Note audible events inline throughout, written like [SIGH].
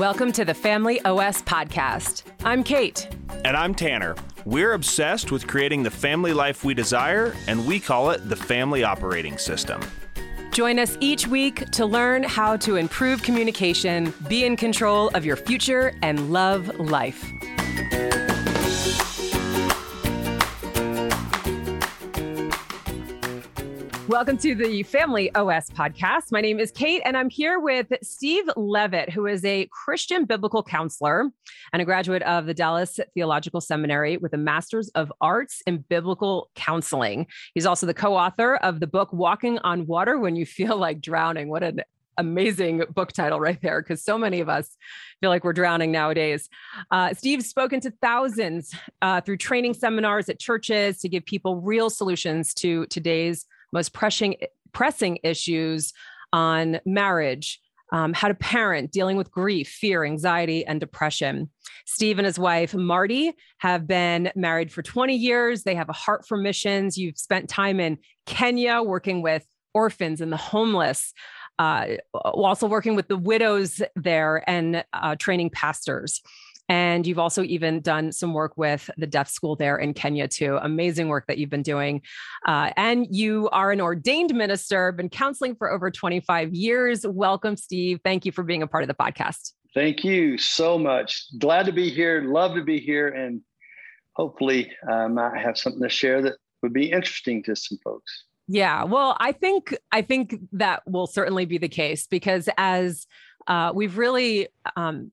Welcome to the Family OS podcast. I'm Kate. And I'm Tanner. We're obsessed with creating the family life we desire, and we call it the Family Operating System. Join us each week to learn how to improve communication, be in control of your future, and love life. Welcome to the Family OS podcast. My name is Kate, and I'm here with Steve Leavitt, who is a Christian biblical counselor and a graduate of the Dallas Theological Seminary with a Master's of Arts in Biblical Counseling. He's also the co author of the book Walking on Water When You Feel Like Drowning. What an amazing book title right there because so many of us feel like we're drowning nowadays. Uh, Steve's spoken to thousands uh, through training seminars at churches to give people real solutions to today's most pressing pressing issues on marriage, um, how to parent, dealing with grief, fear, anxiety, and depression. Steve and his wife, Marty, have been married for 20 years. They have a heart for missions. You've spent time in Kenya working with orphans and the homeless, uh, also working with the widows there and uh, training pastors. And you've also even done some work with the deaf school there in Kenya, too. Amazing work that you've been doing. Uh, and you are an ordained minister, been counseling for over 25 years. Welcome, Steve. Thank you for being a part of the podcast. Thank you so much. Glad to be here. Love to be here. And hopefully, um, I have something to share that would be interesting to some folks. Yeah, well, I think I think that will certainly be the case because as uh, we've really um,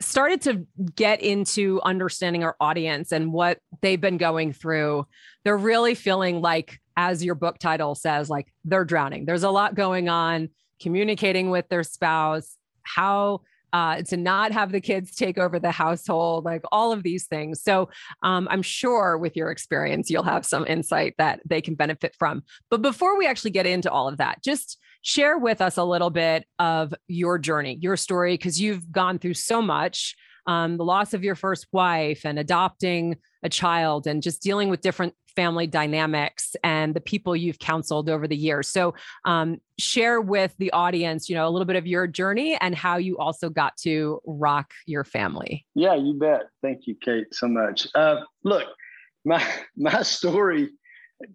started to get into understanding our audience and what they've been going through, they're really feeling like, as your book title says, like they're drowning. There's a lot going on, communicating with their spouse, how uh, to not have the kids take over the household, like all of these things. So um, I'm sure with your experience, you'll have some insight that they can benefit from. But before we actually get into all of that, just share with us a little bit of your journey, your story, because you've gone through so much um, the loss of your first wife and adopting a child and just dealing with different family dynamics and the people you've counseled over the years. So, um, share with the audience, you know, a little bit of your journey and how you also got to rock your family. Yeah, you bet. Thank you, Kate, so much. Uh, look, my [LAUGHS] my story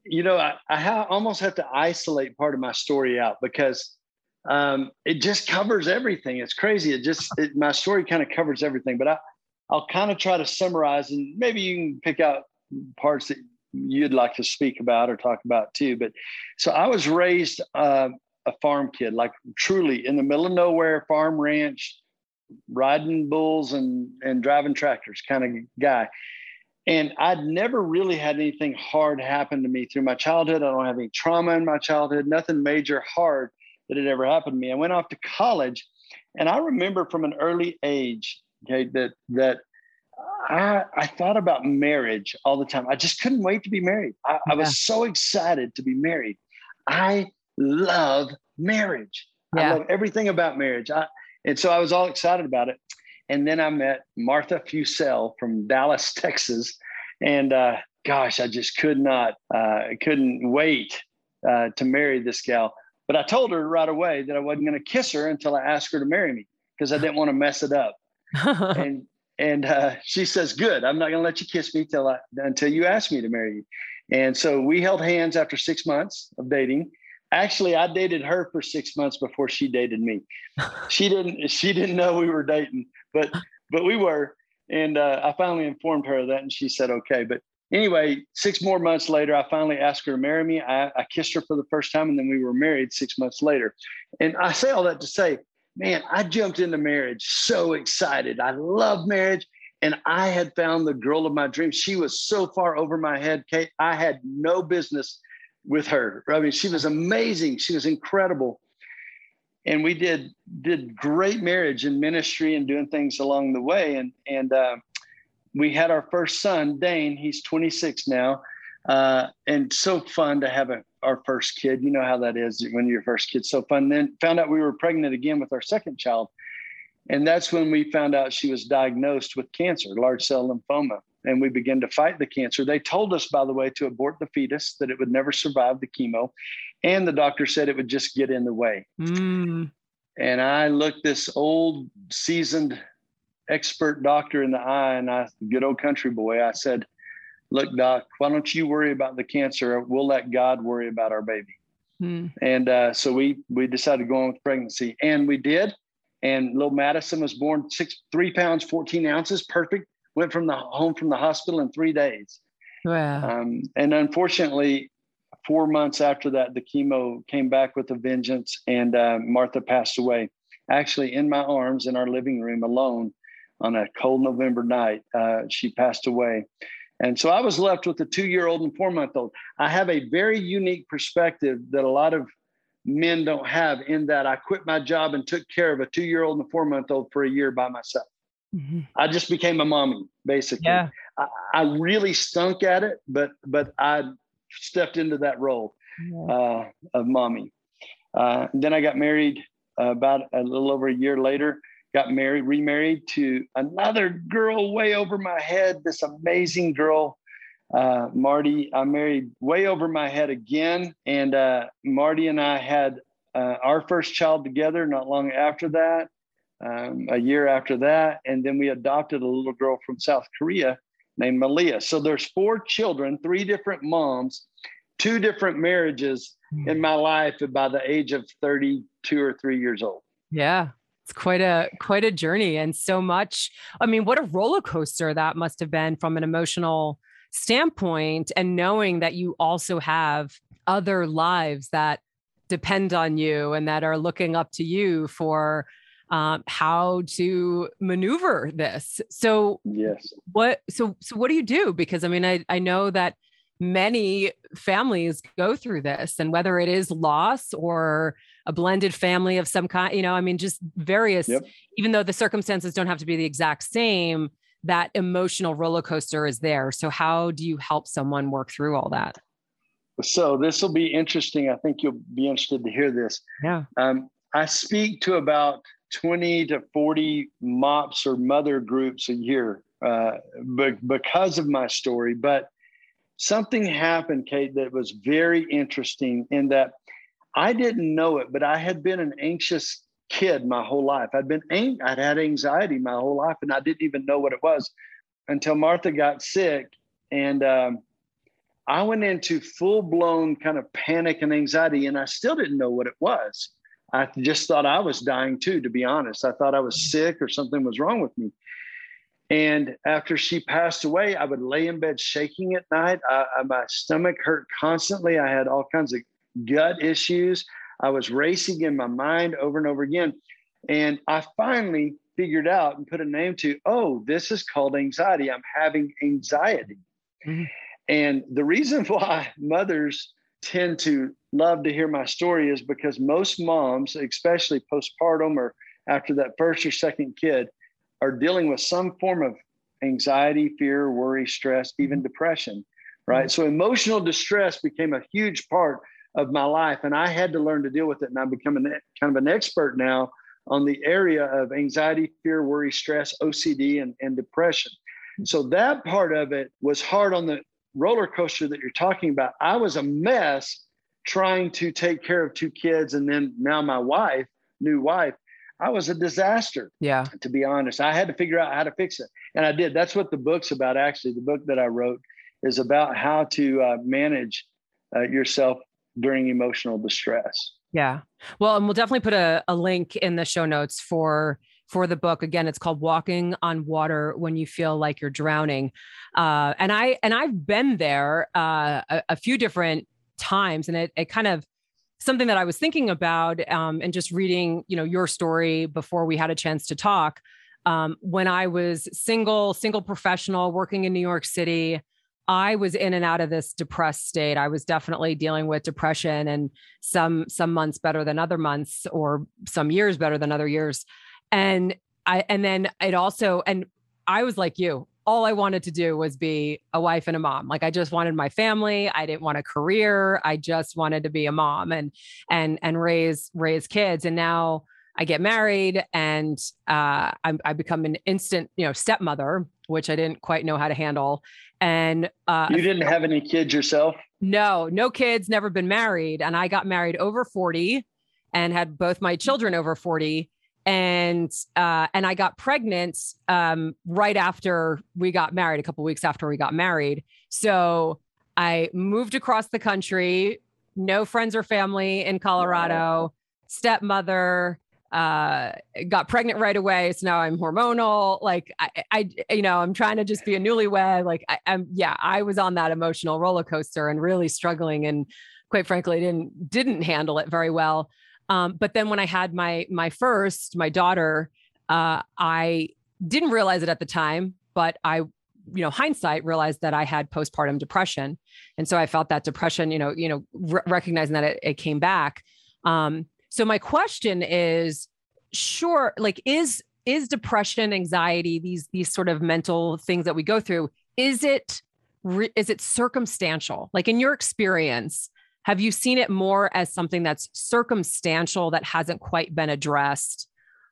you know, I, I almost have to isolate part of my story out because um, it just covers everything. It's crazy. It just it, my story kind of covers everything. But I, I'll kind of try to summarize, and maybe you can pick out parts that you'd like to speak about or talk about too. But so I was raised uh, a farm kid, like truly in the middle of nowhere, farm ranch, riding bulls and and driving tractors kind of guy. And I'd never really had anything hard happen to me through my childhood. I don't have any trauma in my childhood, nothing major hard that had ever happened to me. I went off to college, and I remember from an early age, okay, that that I, I thought about marriage all the time. I just couldn't wait to be married. I, yeah. I was so excited to be married. I love marriage. Yeah. I love everything about marriage. I, and so I was all excited about it. And then I met Martha Fusell from Dallas, Texas. And uh, gosh, I just could not, uh, couldn't wait uh, to marry this gal. But I told her right away that I wasn't going to kiss her until I asked her to marry me because I didn't want to mess it up. [LAUGHS] and and uh, she says, "Good. I'm not going to let you kiss me till I, until you ask me to marry you." And so we held hands after six months of dating, actually i dated her for six months before she dated me she didn't she didn't know we were dating but but we were and uh, i finally informed her of that and she said okay but anyway six more months later i finally asked her to marry me I, I kissed her for the first time and then we were married six months later and i say all that to say man i jumped into marriage so excited i love marriage and I had found the girl of my dreams. She was so far over my head, Kate. I had no business with her. I mean, she was amazing. She was incredible. And we did did great marriage and ministry and doing things along the way. And and uh, we had our first son, Dane. He's 26 now, uh, and so fun to have a, our first kid. You know how that is when your first kid's so fun. Then found out we were pregnant again with our second child, and that's when we found out she was diagnosed with cancer, large cell lymphoma and we began to fight the cancer. They told us, by the way, to abort the fetus, that it would never survive the chemo. And the doctor said it would just get in the way. Mm. and I looked this old, seasoned, expert doctor in the eye, and I, good old country boy, I said, "Look, doc, why don't you worry about the cancer? We'll let God worry about our baby." Hmm. And uh, so we we decided to go on with pregnancy, and we did. And little Madison was born six three pounds fourteen ounces, perfect. Went from the home from the hospital in three days. Wow. Um, and unfortunately, four months after that, the chemo came back with a vengeance, and uh, Martha passed away. Actually, in my arms in our living room alone on a cold November night, uh, she passed away. And so I was left with a two year old and four month old. I have a very unique perspective that a lot of men don't have in that I quit my job and took care of a two year old and a four month old for a year by myself. Mm-hmm. I just became a mommy, basically. Yeah. I, I, really stunk at it, but but I stepped into that role yeah. uh, of mommy. Uh, then I got married uh, about a little over a year later. Got married, remarried to another girl way over my head. This amazing girl, uh, Marty. I married way over my head again, and uh, Marty and I had uh, our first child together. Not long after that, um, a year after that, and then we adopted a little girl from South Korea named Malia. So there's four children, three different moms, two different marriages hmm. in my life by the age of 32 or 3 years old. Yeah. It's quite a quite a journey and so much. I mean, what a roller coaster that must have been from an emotional standpoint and knowing that you also have other lives that depend on you and that are looking up to you for um, how to maneuver this. So yes, what so so what do you do? Because I mean, I I know that many families go through this, and whether it is loss or a blended family of some kind, you know, I mean, just various. Yep. Even though the circumstances don't have to be the exact same, that emotional roller coaster is there. So how do you help someone work through all that? So this will be interesting. I think you'll be interested to hear this. Yeah. Um, I speak to about 20 to 40 mops or mother groups a year uh, because of my story. But something happened, Kate, that was very interesting in that I didn't know it, but I had been an anxious kid my whole life. I'd been I'd had anxiety my whole life, and I didn't even know what it was until Martha got sick, and um, I went into full blown kind of panic and anxiety, and I still didn't know what it was. I just thought I was dying too, to be honest. I thought I was sick or something was wrong with me. And after she passed away, I would lay in bed shaking at night. I, I, my stomach hurt constantly. I had all kinds of gut issues. I was racing in my mind over and over again. And I finally figured out and put a name to oh, this is called anxiety. I'm having anxiety. Mm-hmm. And the reason [LAUGHS] why mothers tend to love to hear my story is because most moms, especially postpartum or after that first or second kid, are dealing with some form of anxiety, fear, worry, stress, even depression, right? So emotional distress became a huge part of my life, and I had to learn to deal with it. And I'm becoming kind of an expert now on the area of anxiety, fear, worry, stress, OCD, and, and depression. So that part of it was hard on the roller coaster that you're talking about. I was a mess trying to take care of two kids and then now my wife, new wife, I was a disaster. Yeah. To be honest, I had to figure out how to fix it. And I did. That's what the book's about. Actually, the book that I wrote is about how to uh, manage uh, yourself during emotional distress. Yeah. Well, and we'll definitely put a, a link in the show notes for for the book again it's called walking on water when you feel like you're drowning uh, and i and i've been there uh, a, a, few different times and it, it kind of something that i was thinking about um, and just reading you know your story before we had a chance to talk um, when i was single single professional working in new york city i was in and out of this depressed state i was definitely dealing with depression and some some months better than other months or some years better than other years and i and then it also and i was like you all I wanted to do was be a wife and a mom. Like I just wanted my family. I didn't want a career. I just wanted to be a mom and and and raise raise kids. And now I get married and uh, I, I become an instant, you know, stepmother, which I didn't quite know how to handle. And uh, you didn't have any kids yourself? No, no kids, never been married. And I got married over 40 and had both my children over 40 and uh, and I got pregnant um, right after we got married, a couple weeks after we got married. So I moved across the country, no friends or family in Colorado, stepmother, uh, got pregnant right away. So now I'm hormonal. Like I, I, you know, I'm trying to just be a newlywed. Like I, am yeah, I was on that emotional roller coaster and really struggling, and quite frankly, didn't didn't handle it very well. Um, but then when I had my my first, my daughter, uh, I didn't realize it at the time, but I, you know, hindsight realized that I had postpartum depression, and so I felt that depression. You know, you know, re- recognizing that it, it came back. Um, so my question is, sure, like is is depression, anxiety, these these sort of mental things that we go through, is it is it circumstantial? Like in your experience, have you seen it more as something that's circumstantial that hasn't quite been addressed?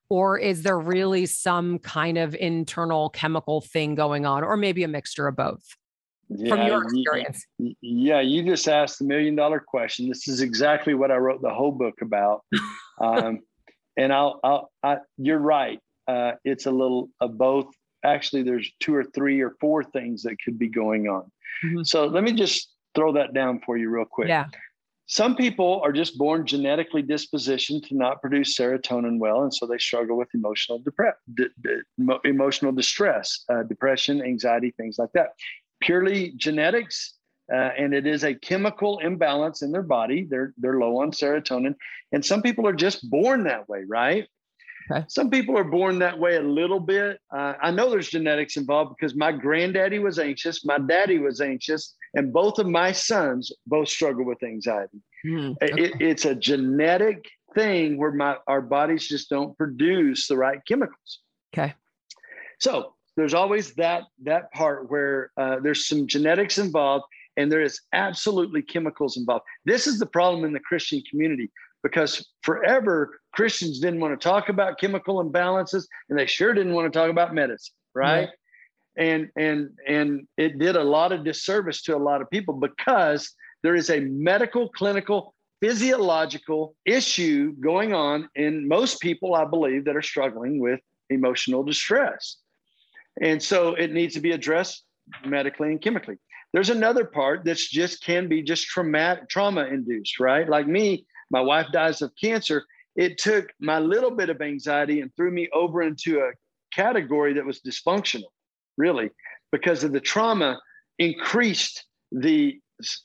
Or is there really some kind of internal chemical thing going on, or maybe a mixture of both? Yeah, from your experience. yeah, you just asked the million dollar question. This is exactly what I wrote the whole book about. [LAUGHS] um, and I'll, I'll I, you're right. Uh, it's a little of both. Actually, there's two or three or four things that could be going on. Mm-hmm. So let me just throw that down for you real quick. Yeah. Some people are just born genetically dispositioned to not produce serotonin well, and so they struggle with emotional depre- d- d- emotional distress, uh, depression, anxiety, things like that. Purely genetics, uh, and it is a chemical imbalance in their body. They're they're low on serotonin, and some people are just born that way, right? Okay. Some people are born that way a little bit. Uh, I know there's genetics involved because my granddaddy was anxious, my daddy was anxious, and both of my sons both struggle with anxiety. Mm, okay. it, it's a genetic thing where my our bodies just don't produce the right chemicals. Okay. So there's always that that part where uh, there's some genetics involved, and there is absolutely chemicals involved. This is the problem in the Christian community because forever Christians didn't want to talk about chemical imbalances and they sure didn't want to talk about medicine, right? Yeah. And and and it did a lot of disservice to a lot of people because there is a medical, clinical, physiological issue going on in most people, I believe, that are struggling with emotional distress. And so it needs to be addressed medically and chemically. There's another part that's just can be just traumatic, trauma induced, right? Like me, my wife dies of cancer. It took my little bit of anxiety and threw me over into a category that was dysfunctional, really, because of the trauma increased the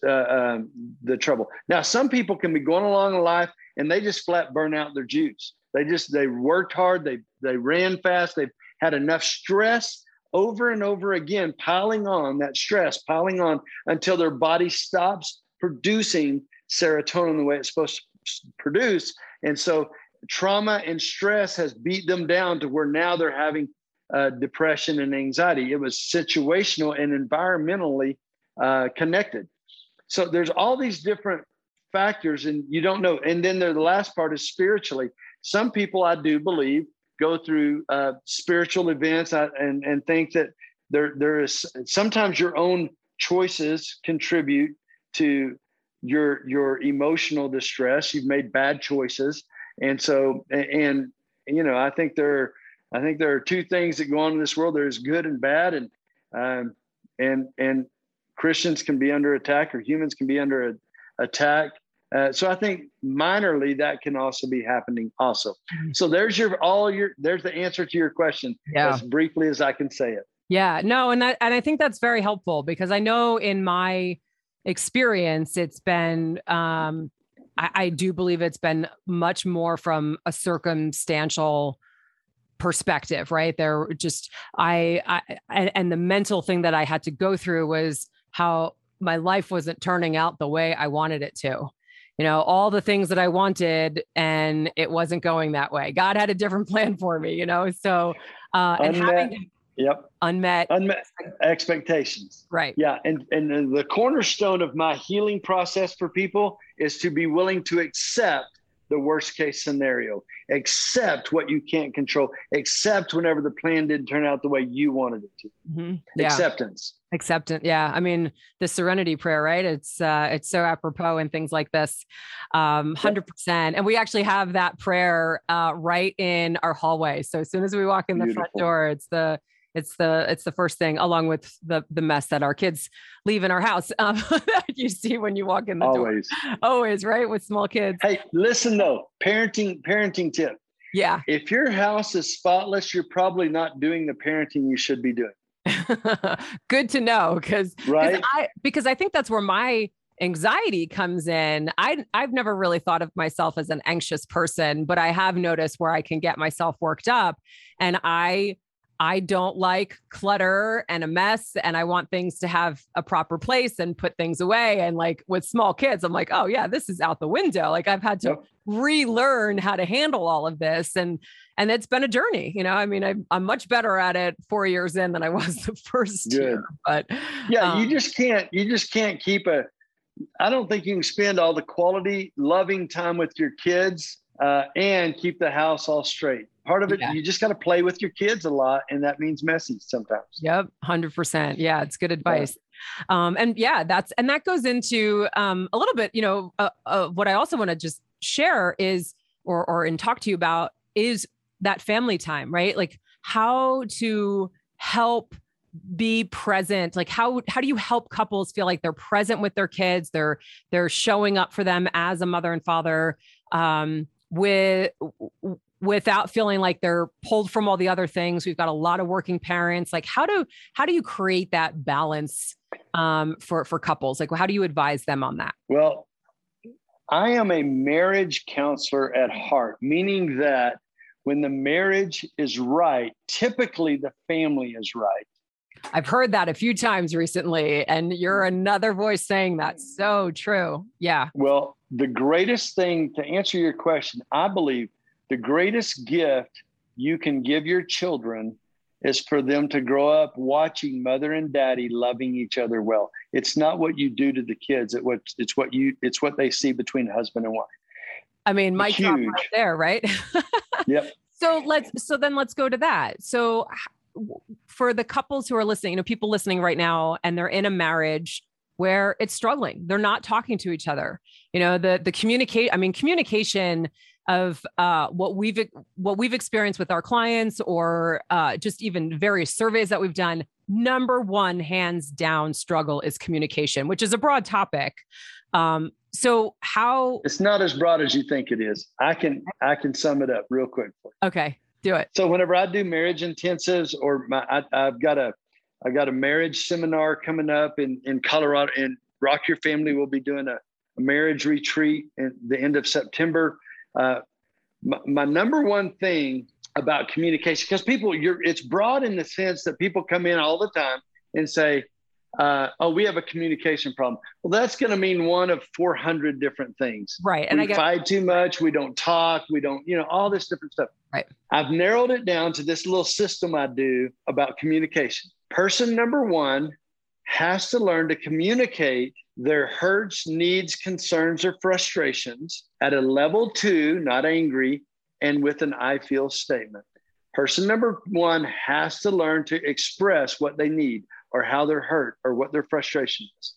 uh, um, the trouble. Now, some people can be going along in life and they just flat burn out their juice. They just they worked hard, they they ran fast, they've had enough stress over and over again, piling on that stress, piling on until their body stops producing serotonin the way it's supposed to produce. And so trauma and stress has beat them down to where now they're having uh, depression and anxiety. It was situational and environmentally uh, connected. So there's all these different factors, and you don't know. And then the last part is spiritually. Some people, I do believe, go through uh, spiritual events. And and think that there there is sometimes your own choices contribute to your your emotional distress. You've made bad choices. And so and you know i think there i think there are two things that go on in this world. There's good and bad. And um, and and christians can be under attack or humans can be under a, attack uh, so i think minorly that can also be happening also so there's your all your there's the answer to your question yeah. as briefly as i can say it yeah no and that and i think that's very helpful because i know in my experience, it's been, um, I, I do believe it's been much more from a circumstantial perspective, right? There just, I, I, and, and the mental thing that I had to go through was how my life wasn't turning out the way I wanted it to you know all the things that i wanted and it wasn't going that way god had a different [LAUGHS] plan for me you know so uh and having Yep. Unmet. Unmet expectations. Right. Yeah. And and the cornerstone of my healing process for people is to be willing to accept the worst case scenario, accept what you can't control, accept whenever the plan didn't turn out the way you wanted it to. Mm-hmm. Yeah. Acceptance. Acceptance. Yeah. I mean, the serenity prayer, right? It's uh it's so apropos in things like this. Um 100%. And we actually have that prayer uh right in our hallway. So as soon as we walk in the Beautiful. front door, it's the it's the it's the first thing along with the the mess that our kids leave in our house um, [LAUGHS] that you see when you walk in the always. door. Always. Right with small kids. Hey listen though parenting parenting tip. Yeah. If your house is spotless you're probably not doing the parenting you should be doing. [LAUGHS] Good to know because right? I, because I think that's where my anxiety comes in. I I've never really thought of myself as an anxious person, but I have noticed where I can get myself worked up and I I don't like clutter and a mess and I want things to have a proper place and put things away. And like with small kids, I'm like, oh yeah, this is out the window. Like I've had to yep. relearn how to handle all of this. And and it's been a journey. You know, I mean, I, am much better at it four years in than I was the [LAUGHS] first Good. year. But yeah, um, you just can't, you just can't keep a I don't think you can spend all the quality, loving time with your kids uh, and keep the house all straight. Part of it, yeah. you just got to play with your kids a lot, and that means messy sometimes. Yep, hundred percent. Yeah, it's good advice. Yeah. Um, and yeah, that's and that goes into um, a little bit. You know, uh, uh, what I also want to just share is, or or and talk to you about is that family time, right? Like how to help be present like how how do you help couples feel like they're present with their kids they're they're showing up for them as a mother and father um with without feeling like they're pulled from all the other things we've got a lot of working parents like how do how do you create that balance um, for for couples like how do you advise them on that well i am a marriage counselor at heart meaning that when the marriage is right typically the family is right I've heard that a few times recently, and you're another voice saying that. So true. Yeah. Well, the greatest thing to answer your question, I believe the greatest gift you can give your children is for them to grow up watching mother and daddy loving each other well. It's not what you do to the kids, it what it's what you it's what they see between husband and wife. I mean, my job right there, right? [LAUGHS] yep. So let's so then let's go to that. So for the couples who are listening, you know, people listening right now and they're in a marriage where it's struggling. They're not talking to each other. You know, the the communicate. I mean, communication of uh, what we've what we've experienced with our clients, or uh, just even various surveys that we've done. Number one, hands down, struggle is communication, which is a broad topic. Um, so how? It's not as broad as you think it is. I can I can sum it up real quick. Okay, do it. So whenever I do marriage intensives, or my I, I've got a I got a marriage seminar coming up in, in Colorado, and Rock Your Family will be doing a, a marriage retreat at the end of September. Uh, my, my, number one thing about communication, because people, you're, it's broad in the sense that people come in all the time and say, uh, "Oh, we have a communication problem." Well, that's going to mean one of 400 different things. Right. And we I get- fight too much. We don't talk. We don't, you know, all this different stuff. Right. I've narrowed it down to this little system I do about communication. Person number one has to learn to communicate their hurts, needs, concerns, or frustrations at a level two, not angry, and with an I feel statement. Person number one has to learn to express what they need or how they're hurt or what their frustration is.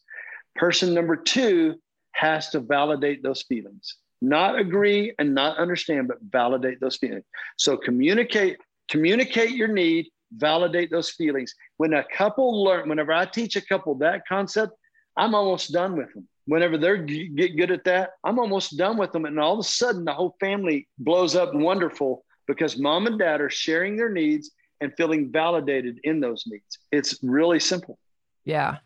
Person number two has to validate those feelings, not agree and not understand, but validate those feelings. So communicate, communicate your need, validate those feelings. When a couple learn, whenever I teach a couple that concept, I'm almost done with them. Whenever they get good at that, I'm almost done with them. And all of a sudden, the whole family blows up wonderful because mom and dad are sharing their needs and feeling validated in those needs. It's really simple. Yeah.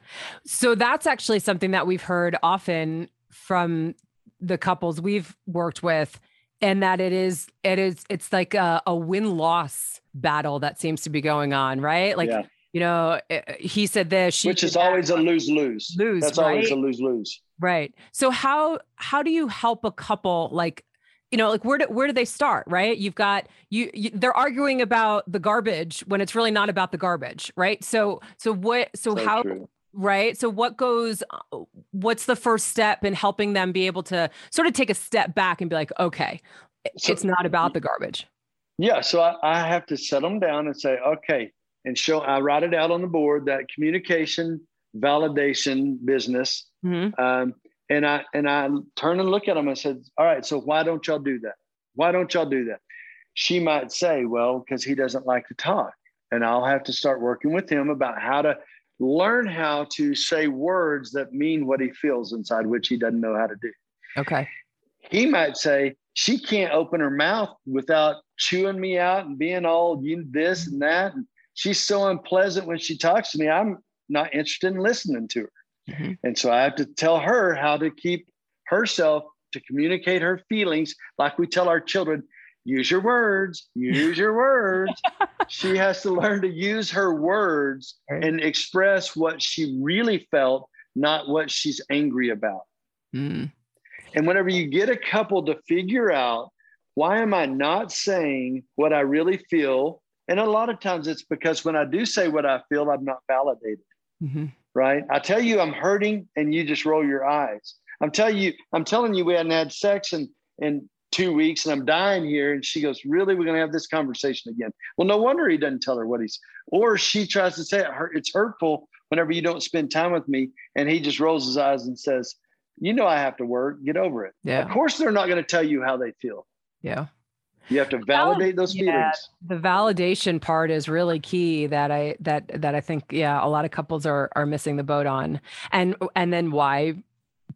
So that's actually something that we've heard often from the couples we've worked with and that it is it is it's like a, a win loss battle that seems to be going on right? Like yeah. you know eh, eh, he said this which is always a lose lose lose that's right? always a lose lose right. So how how do you help a couple like you know like where do where do they start right? You've got you, you, they're arguing about the garbage when it's really not about the garbage right? So so what so, so how true right? So what goes uh, what's the first step in helping them be able to sort of take a step back and be like okay so, it's not about the garbage. Yeah so I, I have to set them down and say okay and show i write it out on the board that communication validation business mm-hmm. um, and i and i turn and look at them and said all right so why don't y'all do that? Why don't y'all do that? She might say well because he doesn't like to talk and i'll have to start working with him about how to learn how to say words that mean what he feels inside, which he doesn't know how to do. Okay. He might say, she can't open her mouth without chewing me out and being all you this and that. And she's so unpleasant when she talks to me. I'm not interested in listening to her. Mm-hmm. And so I have to tell her how to keep herself to communicate her feelings like we tell our children use your words, use your words. [LAUGHS] she has to learn to use her words right. and express what she really felt, not what she's angry about. Mm. And whenever you get a couple to figure out, why am I not saying what I really feel? And a lot of times it's because when I do say what I feel, I'm not validated. Mm-hmm. Right. I tell you I'm hurting and you just roll your eyes. I'm telling you, I'm telling you we hadn't had sex and and two weeks and I'm dying here. And she goes, Really? We're going to have this conversation again. Well, no wonder he doesn't tell her what he's, or she tries to say it, it's hurtful whenever you don't spend time with me. And he just rolls his eyes and says, You know, I have to work, get over it. Yeah. Of course, they're not going to tell you how they feel. Yeah. You have to validate those feelings. Yeah, the validation part is really key that I that that I think yeah a lot of couples are are missing the boat on. And and then why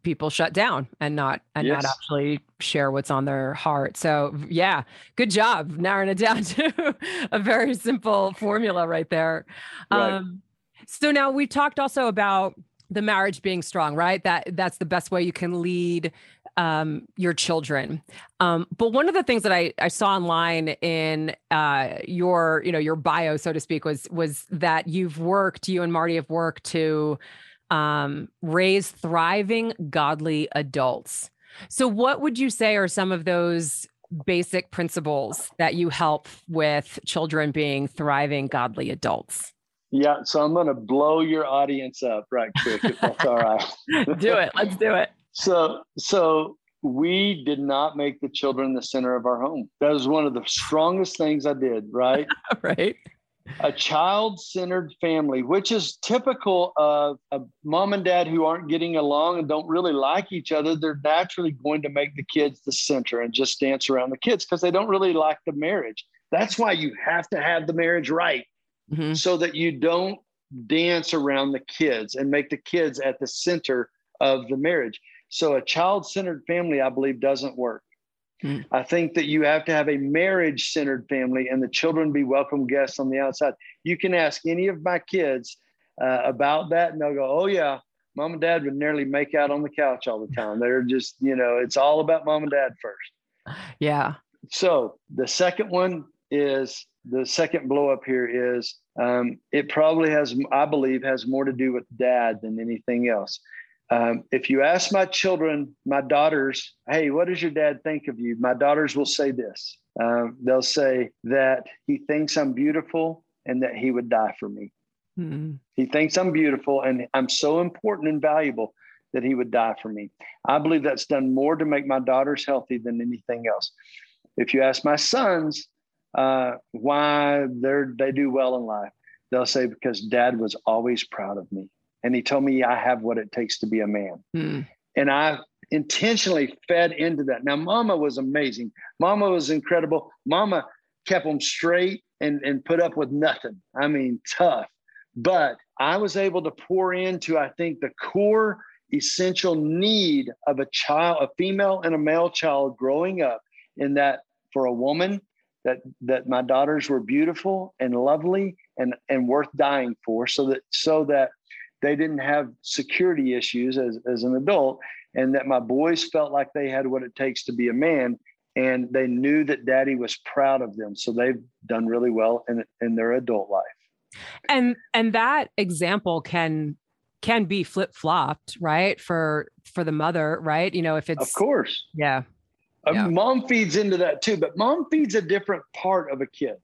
people shut down and not and yes. not actually share what's on their heart. So yeah, good job [LAUGHS] narrowing it down to a very simple formula right there. Right. Um, so now we've talked also about the marriage being strong, right? That that's the best way you can lead um, your children. Um, but one of the things that I, I saw online in uh, your, you know, your bio, so to speak, was was that you've worked, you and Marty have worked to um, raise thriving, godly adults. So, what would you say are some of those basic principles that you help with children being thriving, godly adults? Yeah, so I'm going to blow your audience up right quick, if that's all right. [LAUGHS] do it. Let's do it. So, so we did not make the children the center of our home. That was one of the strongest things I did. Right. [LAUGHS] right a child centered family, which is typical of a mom and dad who aren't getting along and don't really like each other. They're naturally going to make the kids the center and just dance around the kids because they don't really like the marriage. That's why you have to have the marriage right mm-hmm. so that you don't dance around the kids and make the kids at the center of the marriage. So a child centered family, I believe, doesn't work. Mm. I think that you have to have a marriage centered family and the children be welcome guests on the outside. You can ask any of my kids uh, about that, and they'll go, Oh, yeah, mom and dad would nearly make out on the couch all the [LAUGHS] time. They're just, you know, it's all about mom and dad first. Yeah. So the second one is the second blow up here is um, it probably has, I believe, has more to do with dad than anything else. Um, if you ask my children, my daughters, hey, what does your dad think of you? My daughters will say this. Um, they'll say that he thinks I'm beautiful and that he would die for me. Mm-hmm. He thinks I'm beautiful and I'm so important and valuable that he would die for me. I believe that's done more to make my daughters healthy than anything else. If you ask my sons uh, why they're, they do well in life, they'll say, because dad was always proud of me and he told me I have what it takes to be a man. Hmm. And I intentionally fed into that. Now, Mama was amazing. Mama was incredible. Mama kept them straight and and put up with nothing. I mean, tough. But I was able to pour into, I think, the core essential need of a child, a female and a male child growing up, in that for a woman, that that my daughters were beautiful and lovely and and worth dying for, so that so that they didn't have security issues as, as an adult and that my boys felt like they had what it takes to be a man and they knew that daddy was proud of them. So they've done really well in, in their adult life. And and that example can can be flip-flopped right for for the mother right? You know if it's of course. Yeah, uh, yeah. mom feeds into that too but mom feeds a different part of a kid.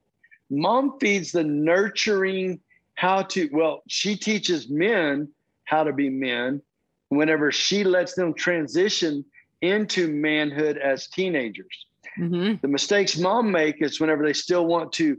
Mom feeds the nurturing how to well she teaches men how to be men, whenever she lets them transition into manhood as teenagers. Mm-hmm. The mistakes mom make is whenever they still want to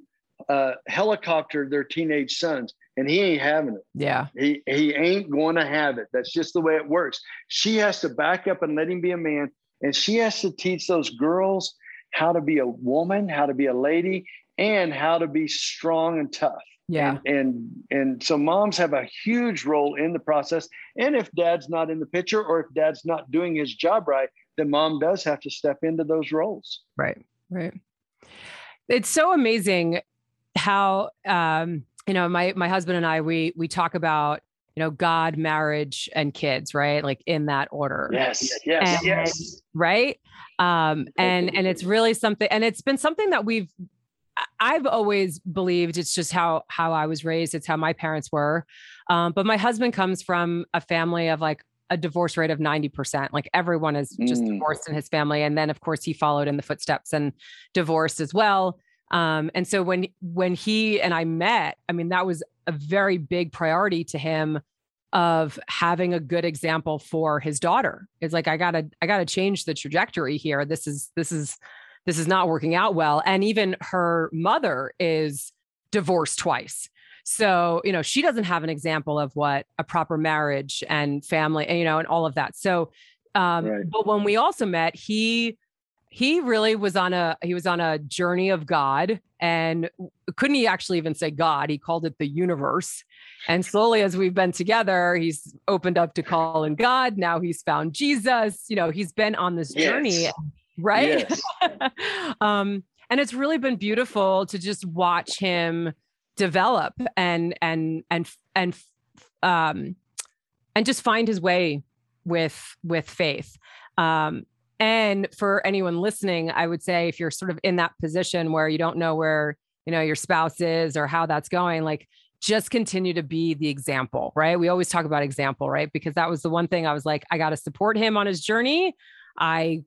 uh, helicopter their teenage sons, and he ain't having it. Yeah, he he ain't going to have it. That's just the way it works. She has to back up and let him be a man, and she has to teach those girls how to be a woman, how to be a lady, and how to be strong and tough. Yeah. And, and and so moms have a huge role in the process. And if dad's not in the picture or if dad's not doing his job right, then mom does have to step into those roles. Right. Right. It's so amazing how um you know my my husband and I we we talk about you know God, marriage and kids, right? Like in that order. Yes. Yes. And, yes. Right? Um and and it's really something and it's been something that we've I've always believed it's just how how I was raised. It's how my parents were. Um, but my husband comes from a family of like a divorce rate of 90%. Like everyone is just mm. divorced in his family. And then of course he followed in the footsteps and divorced as well. Um, and so when when he and I met, I mean, that was a very big priority to him of having a good example for his daughter. It's like I gotta I gotta change the trajectory here. This is this is this is not working out well. And even her mother is divorced twice. So, you know, she doesn't have an example of what a proper marriage and family, you know, and all of that. So, um, right. but when we also met, he he really was on a he was on a journey of God and couldn't he actually even say God? He called it the universe. And slowly as we've been together, he's opened up to calling God. Now he's found Jesus. You know, he's been on this journey. Right? Yes. [LAUGHS] um, and it's really been beautiful to just watch him develop and and and and um and just find his way with with faith um and for anyone listening i would say if you're sort of in that position where you don't know where you know your spouse is or how that's going like just continue to be the example right we always talk about example right because that was the one thing i was like i got to support him on his journey i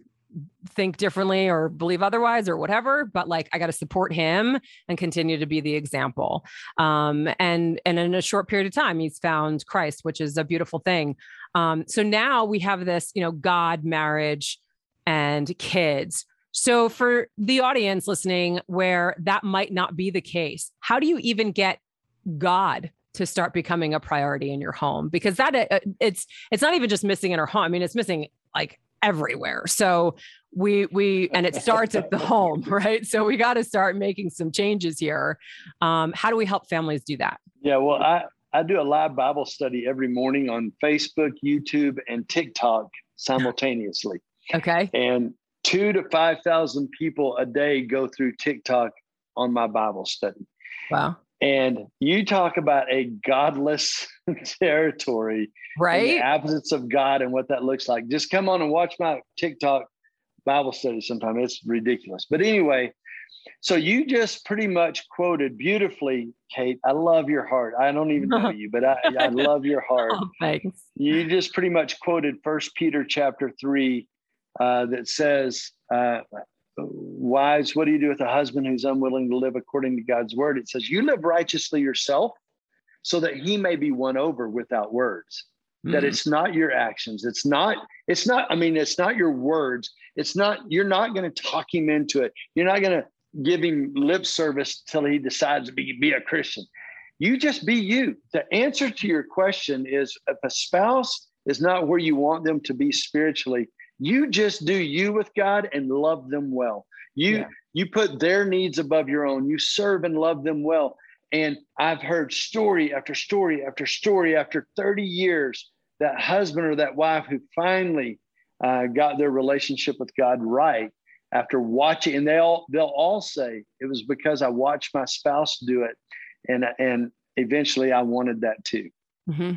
think differently or believe otherwise or whatever but like i got to support him and continue to be the example. Um, and and in a short period of time he's found christ which is a beautiful thing. Um, so now we have this you know god marriage and kids. So for the audience listening where that might not be the case how do you even get god to start becoming a priority in your home? Because that uh, it's it's not even just missing in our home. I mean it's missing like everywhere. So we we and it starts at the home, [LAUGHS] right? So we got to start making some changes here. Um, how do we help families do that? Yeah, well, I I do a live Bible study every morning on Facebook, YouTube, and TikTok simultaneously. [LAUGHS] Okay. And two to five thousand people a day go through TikTok on my Bible study. Wow. And you talk about a godless [LAUGHS] territory, right? The absence of God and what that looks like. Just come on and watch my TikTok Bible study sometime. It's ridiculous. But anyway, so you just pretty much quoted beautifully, Kate. I love your heart. I don't even know [LAUGHS] you, but I, I love your heart. Oh, thanks. You just pretty much quoted First Peter chapter three, uh, that says, uh, wives, what do you do with a husband who's unwilling to live according to God's word? It says, You live righteously yourself so that he may be won over without words. Mm. That it's not your actions. It's not, it's not, I mean, it's not your words. It's not, you're not going to talk him into it. You're not going to give him lip service till he decides to be, be a Christian. You just be you. The answer to your question is if a spouse is not where you want them to be spiritually, you just do you with God and love them well. You yeah. you put their needs above your own. You serve and love them well. And I've heard story after story after story after 30 years that husband or that wife who finally uh, got their relationship with God right after watching, and they all they'll all say it was because I watched my spouse do it, and and eventually I wanted that too. Mm-hmm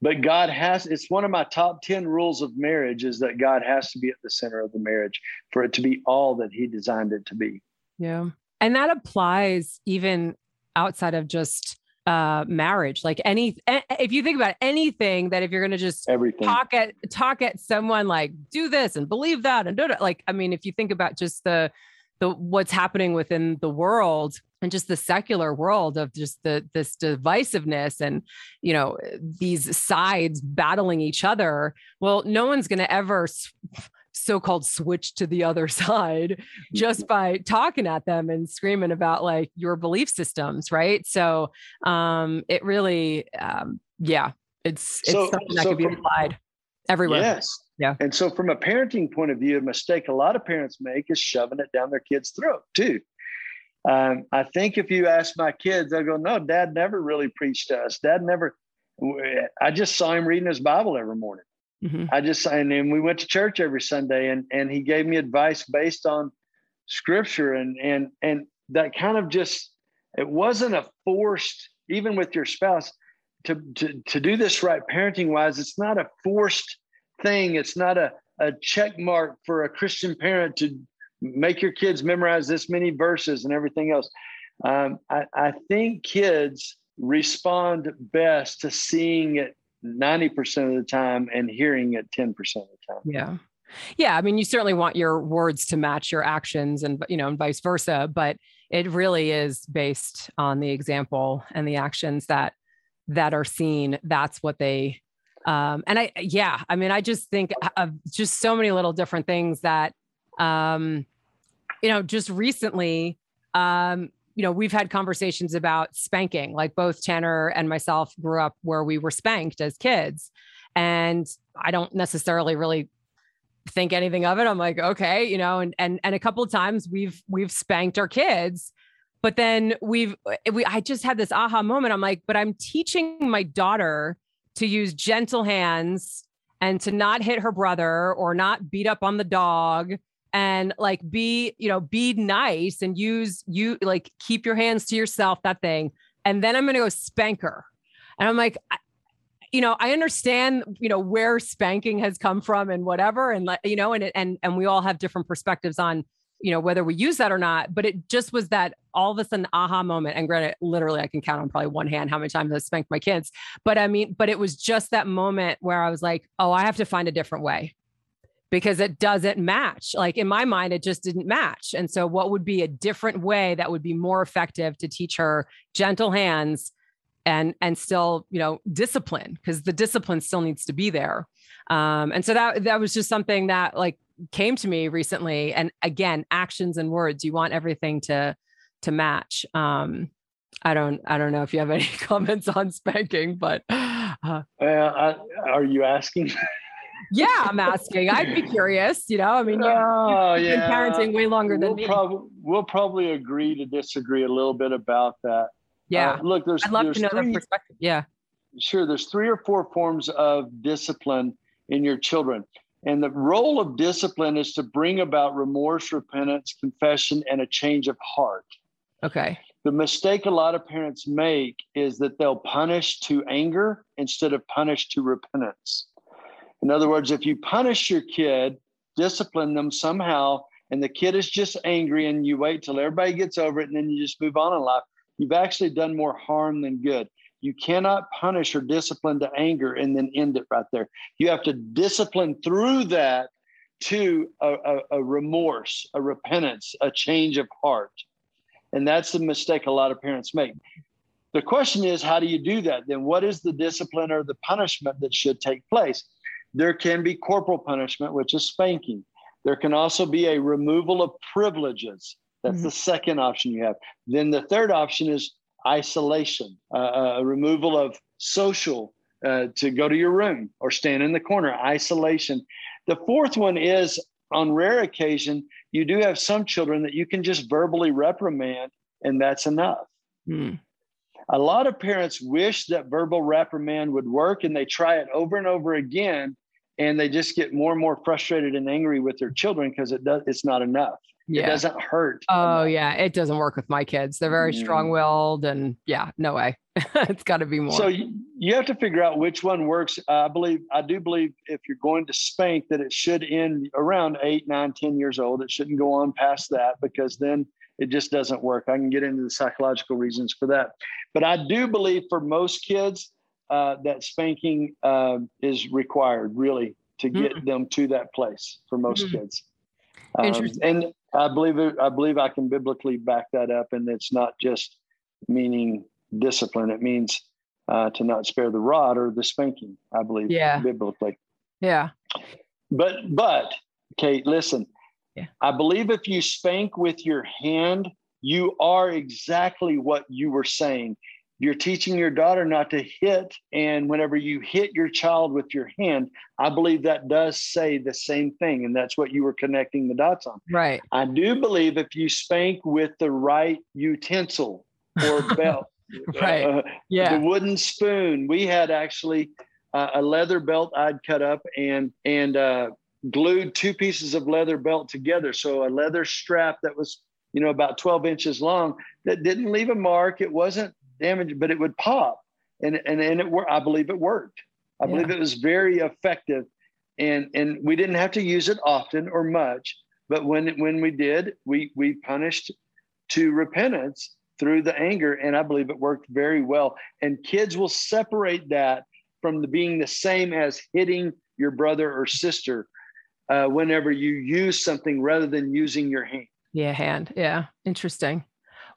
but God has it's one of my top 10 rules of marriage is that God has to be at the center of the marriage for it to be all that he designed it to be. Yeah. And that applies even outside of just uh marriage like any if you think about anything that if you're going to just everything talk at talk at someone like do this and believe that and do it like i mean if you think about just the the what's happening within the world and just the secular world of just the this divisiveness and you know these sides battling each other. Well no one's going to ever so-called switch to the other [LAUGHS] side just mm-hmm. by talking at them and screaming about like your belief systems right? So um it really um yeah it's it's so, something that so could be applied everywhere. Yes. Yeah. And so from a parenting point of view a mistake a lot of parents make is shoving it down their kids throat too um, I think if you ask my kids, they'll go, "No, Dad never really preached to us. Dad never." I just saw him reading his Bible every morning. Mm-hmm. I just and then we went to church every Sunday, and and he gave me advice based on Scripture, and and and that kind of just it wasn't a forced, even with your spouse, to to to do this right parenting wise. It's not a forced thing. It's not a a check mark for a Christian parent to make your kids memorize this many verses and everything else. Um, I, I think kids respond best to seeing it 90% of the time and hearing it 10% of the time. Yeah. Yeah, I mean, you certainly want your words to match your actions, and you know, and vice versa. But it really is based on the example and the actions that that are seen. That's what they. Um, and I, yeah, I mean, I just think of just so many little different things that um, you know, just recently, um, you know, we've had conversations about spanking. Like both Tanner and myself grew up where we were spanked as kids. And I don't necessarily really think anything of it. I'm like, okay, you know, and and and a couple of times we've we've spanked our kids, but then we've we I just had this aha moment. I'm like, but I'm teaching my daughter to use gentle hands and to not hit her brother or not beat up on the dog and like be you know be nice and use you like keep your hands to yourself that thing. And then i'm going to go spank her. And i'm like I, you know i understand you know where spanking has come from and whatever and like you know and and and we all have different perspectives on you know whether we use that or not. But it just was that all of a sudden aha moment. And granted literally i can count on probably one hand how many times i spanked my kids. But i mean but it was just that moment where i was like oh i have to find a different way because it doesn't match. Like in my mind, it just didn't match. And so, what would be a different way that would be more effective to teach her gentle hands and and still, you know, discipline because the discipline still needs to be there. Um, and so that that was just something that like came to me recently. And again, actions and words, you want everything to to match. Um, I don't I don't know if you have any [LAUGHS] comments on spanking, but uh, uh, are you asking? Yeah, I'm asking. I'd be curious. You know, I mean, you've, oh, you've yeah. been parenting way longer we'll than me. Prob- we'll probably agree to disagree a little bit about that. Yeah. Uh, look, there's. I'd love there's to know three, perspective. Yeah. Sure. There's three or four forms of discipline in your children. And the role of discipline is to bring about remorse, repentance, confession, and a change of heart. Okay. The mistake a lot of parents make is that they'll punish to anger instead of punish to repentance. In other words, if you punish your kid, discipline them somehow, and the kid is just angry and you wait till everybody gets over it and then you just move on in life, you've actually done more harm than good. You cannot punish or discipline to anger and then end it right there. You have to discipline through that to a, a, a remorse, a repentance, a change of heart. And that's the mistake a lot of parents make. The question is, how do you do that? Then what is the discipline or the punishment that should take place? There can be corporal punishment, which is spanking. There can also be a removal of privileges. That's mm-hmm. the second option you have. Then the third option is isolation, uh, uh, a removal of social uh, to go to your room or stand in the corner, isolation. The fourth one is on rare occasion, you do have some children that you can just verbally reprimand, and that's enough. Mm. A lot of parents wish that verbal reprimand would work and they try it over and over again and they just get more and more frustrated and angry with their children because it does it's not enough. Yeah. it doesn't hurt oh enough. yeah it doesn't work with my kids. They're very mm-hmm. strong-willed and yeah no way. [LAUGHS] It's got to be more. So you, you have to figure out which one works. I believe i do believe if you're going to spank that it should end around eight nine ten years old. It shouldn't go on past that because then it just doesn't work. I can get into the psychological reasons for that. But i do believe for most kids uh, that spanking uh, is required really to get mm-hmm. them to that place for most mm-hmm. kids. Um, and I believe it, I believe I can biblically back that up, and it's not just meaning discipline. It means uh, to not spare the rod or the spanking. I believe, yeah, biblically. Yeah. But but Kate, listen. Yeah. I believe if you spank with your hand, you are exactly what you were saying. You're teaching your daughter not to hit. And whenever you hit your child with your hand, I believe that does say the same thing. And that's what you were connecting the dots on. Right. I do believe if you spank with the right utensil or [LAUGHS] belt, right. Uh, yeah. The wooden spoon. We had actually uh, a leather belt I'd cut up and, and, uh, glued two pieces of leather belt together. So a leather strap that was, you know, about 12 inches long that didn't leave a mark. It wasn't damaged, but it would pop. And, and, and it I believe it worked. I yeah. believe it was very effective. And, and we didn't have to use it often or much, but when, when we did, we, we punished to repentance through the anger. And I believe it worked very well. And kids will separate that from the being the same as hitting your brother or sister uh, whenever you use something rather than using your hand. Yeah, hand. Yeah, interesting.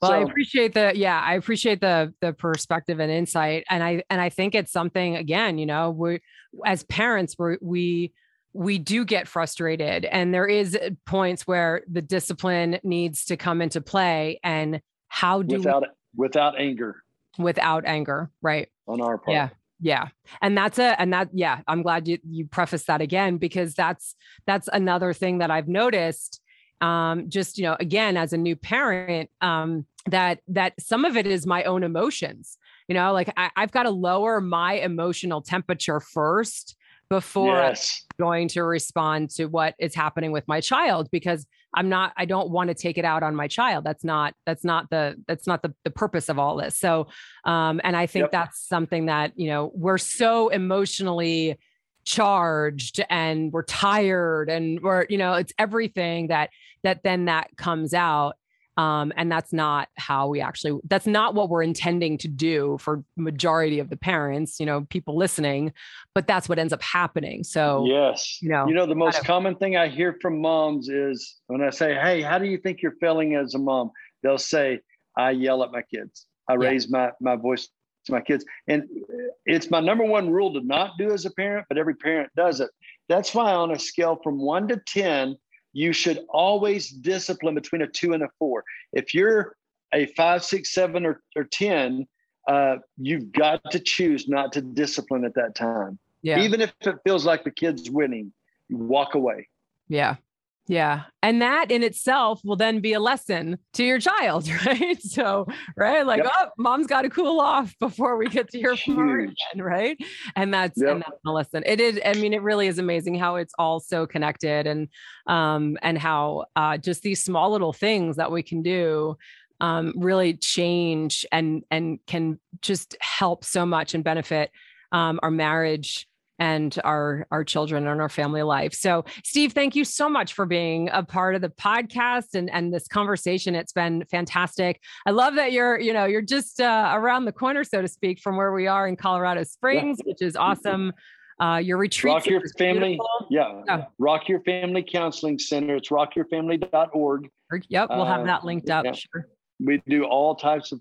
Well, so, I appreciate the yeah, I appreciate the the perspective and insight, and I and I think it's something again, you know, we as parents we we we do get frustrated, and there is eh, points where the discipline needs to come into play, and how do without we, without anger, without anger, right? On our part, yeah, yeah and that's a and that yeah i'm glad you you preface that again because that's that's another thing that i've noticed um just you know again as a new parent um that that some of it is my own emotions you know like I, i've got to lower my emotional temperature first before yes. going to respond to what is happening with my child because i'm not i don't want to take it out on my child that's not that's not the that's not the, the purpose of all this so um and i think yep. that's something that you know we're so emotionally charged and we're tired and we're you know it's everything that that then that comes out um, and that's not how we actually that's not what we're intending to do for majority of the parents you know people listening but that's what ends up happening. So yes. you know you know the most common thing i hear from moms is when i say hey how do you think you're feeling as a mom? They'll say i yell at my kids. I yeah. raise my my voice to my kids and it's my number one rule to not do as a parent but every parent does it that's why on a scale from 1 to 10 you should always discipline between a two and a four. If you're a five, six, seven, or, or 10, uh, you've got to choose not to discipline at that time. Yeah. Even if it feels like the kid's winning, you walk away. Yeah. Yeah. And that in itself will then be a lesson to your child, [LAUGHS] right? So, right. Like, yep. oh, mom's got to cool off before we get to hear from her again, right? And that's yep. and that's a lesson. It is, I mean, it really is amazing how it's all so connected and um and how uh just these small little things that we can do um really change and and can just help so much and benefit um our marriage and our our children and our family life. So, Steve, thank you so much for being a part of the podcast and and this conversation. It's been fantastic. I love that you're you know you're just uh, around the corner, so to speak, from where we are in Colorado Springs, yeah. which is awesome. Uh, your retreat. Rock Your Family. Yeah. yeah. Rock Your Family Counseling Center. It's rockyourfamily.org. Yep. We'll have that linked up. Yeah. Sure. We do all types of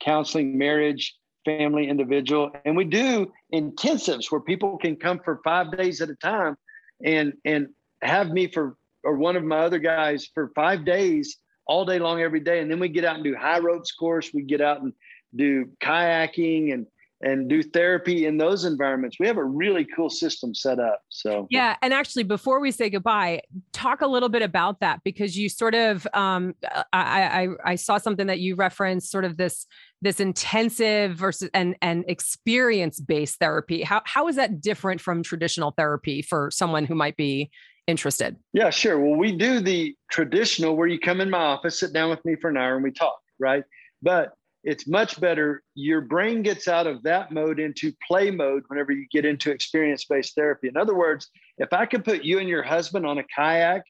counseling, marriage, family, individual. And we do intensives where people can come for five days at a time and and have me for or one of my other guys for five days all day long every day. And then we get out and do high ropes course. We get out and do kayaking and and do therapy in those environments. We have a really cool system set up. So yeah, and actually, before we say goodbye, talk a little bit about that because you sort of um, I, I I saw something that you referenced, sort of this this intensive versus and and experience based therapy. How how is that different from traditional therapy for someone who might be interested? Yeah, sure. Well, we do the traditional where you come in my office, sit down with me for an hour, and we talk, right? But it's much better. Your brain gets out of that mode into play mode whenever you get into experience based therapy. In other words, if I could put you and your husband on a kayak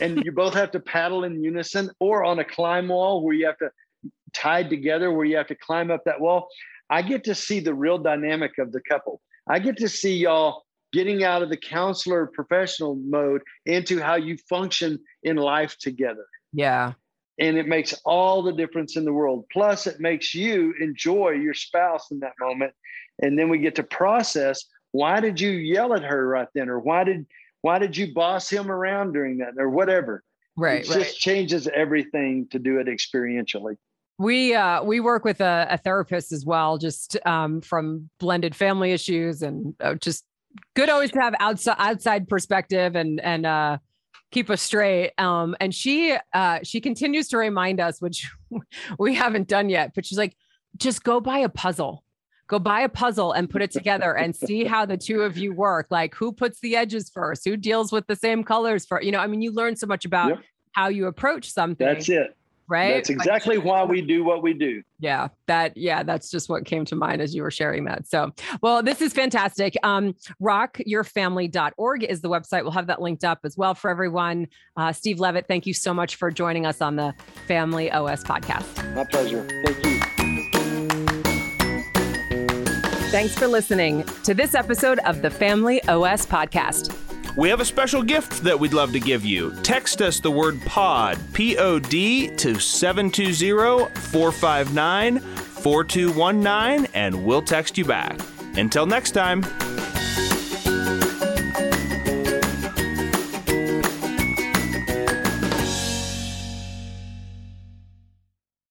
and you both have to paddle in unison or on a climb wall where you have to tied together where you have to climb up that wall, I get to see the real dynamic of the couple. I get to see y'all getting out of the counselor professional mode into how you function in life together. Yeah. And it makes all the difference in the world. Plus, it makes you enjoy your spouse in that moment. And then we get to process why did you yell at her right then? Or why did why did you boss him around during that? Or whatever. Right. It right. just changes everything to do it experientially. We uh, we work with a, a therapist as well, just um, from blended family issues, and uh, just good always to have outside outside perspective and and uh, keep us straight. Um, and she uh, she continues to remind us, which [LAUGHS] we haven't done yet, but she's like, just go buy a puzzle. Go buy a puzzle and put it together and [LAUGHS] see how the two of you work. Like who puts the edges first, who deals with the same colors for you know. I mean, you learn so much about Yep. how you approach something. That's it. Right. That's exactly why we do what we do. yeah that yeah that's just what came to mind as you were sharing that so well this is fantastic um rockyourfamily.org is the website we'll have that linked up as well for everyone uh, Steve Leavitt thank you so much for joining us on the family os podcast My pleasure. Thank you. thanks for listening to this episode of the family os podcast We have a special gift that we'd love to give you. Text us the word POD, P O D, to 720 459 4219, and we'll text you back. Until next time.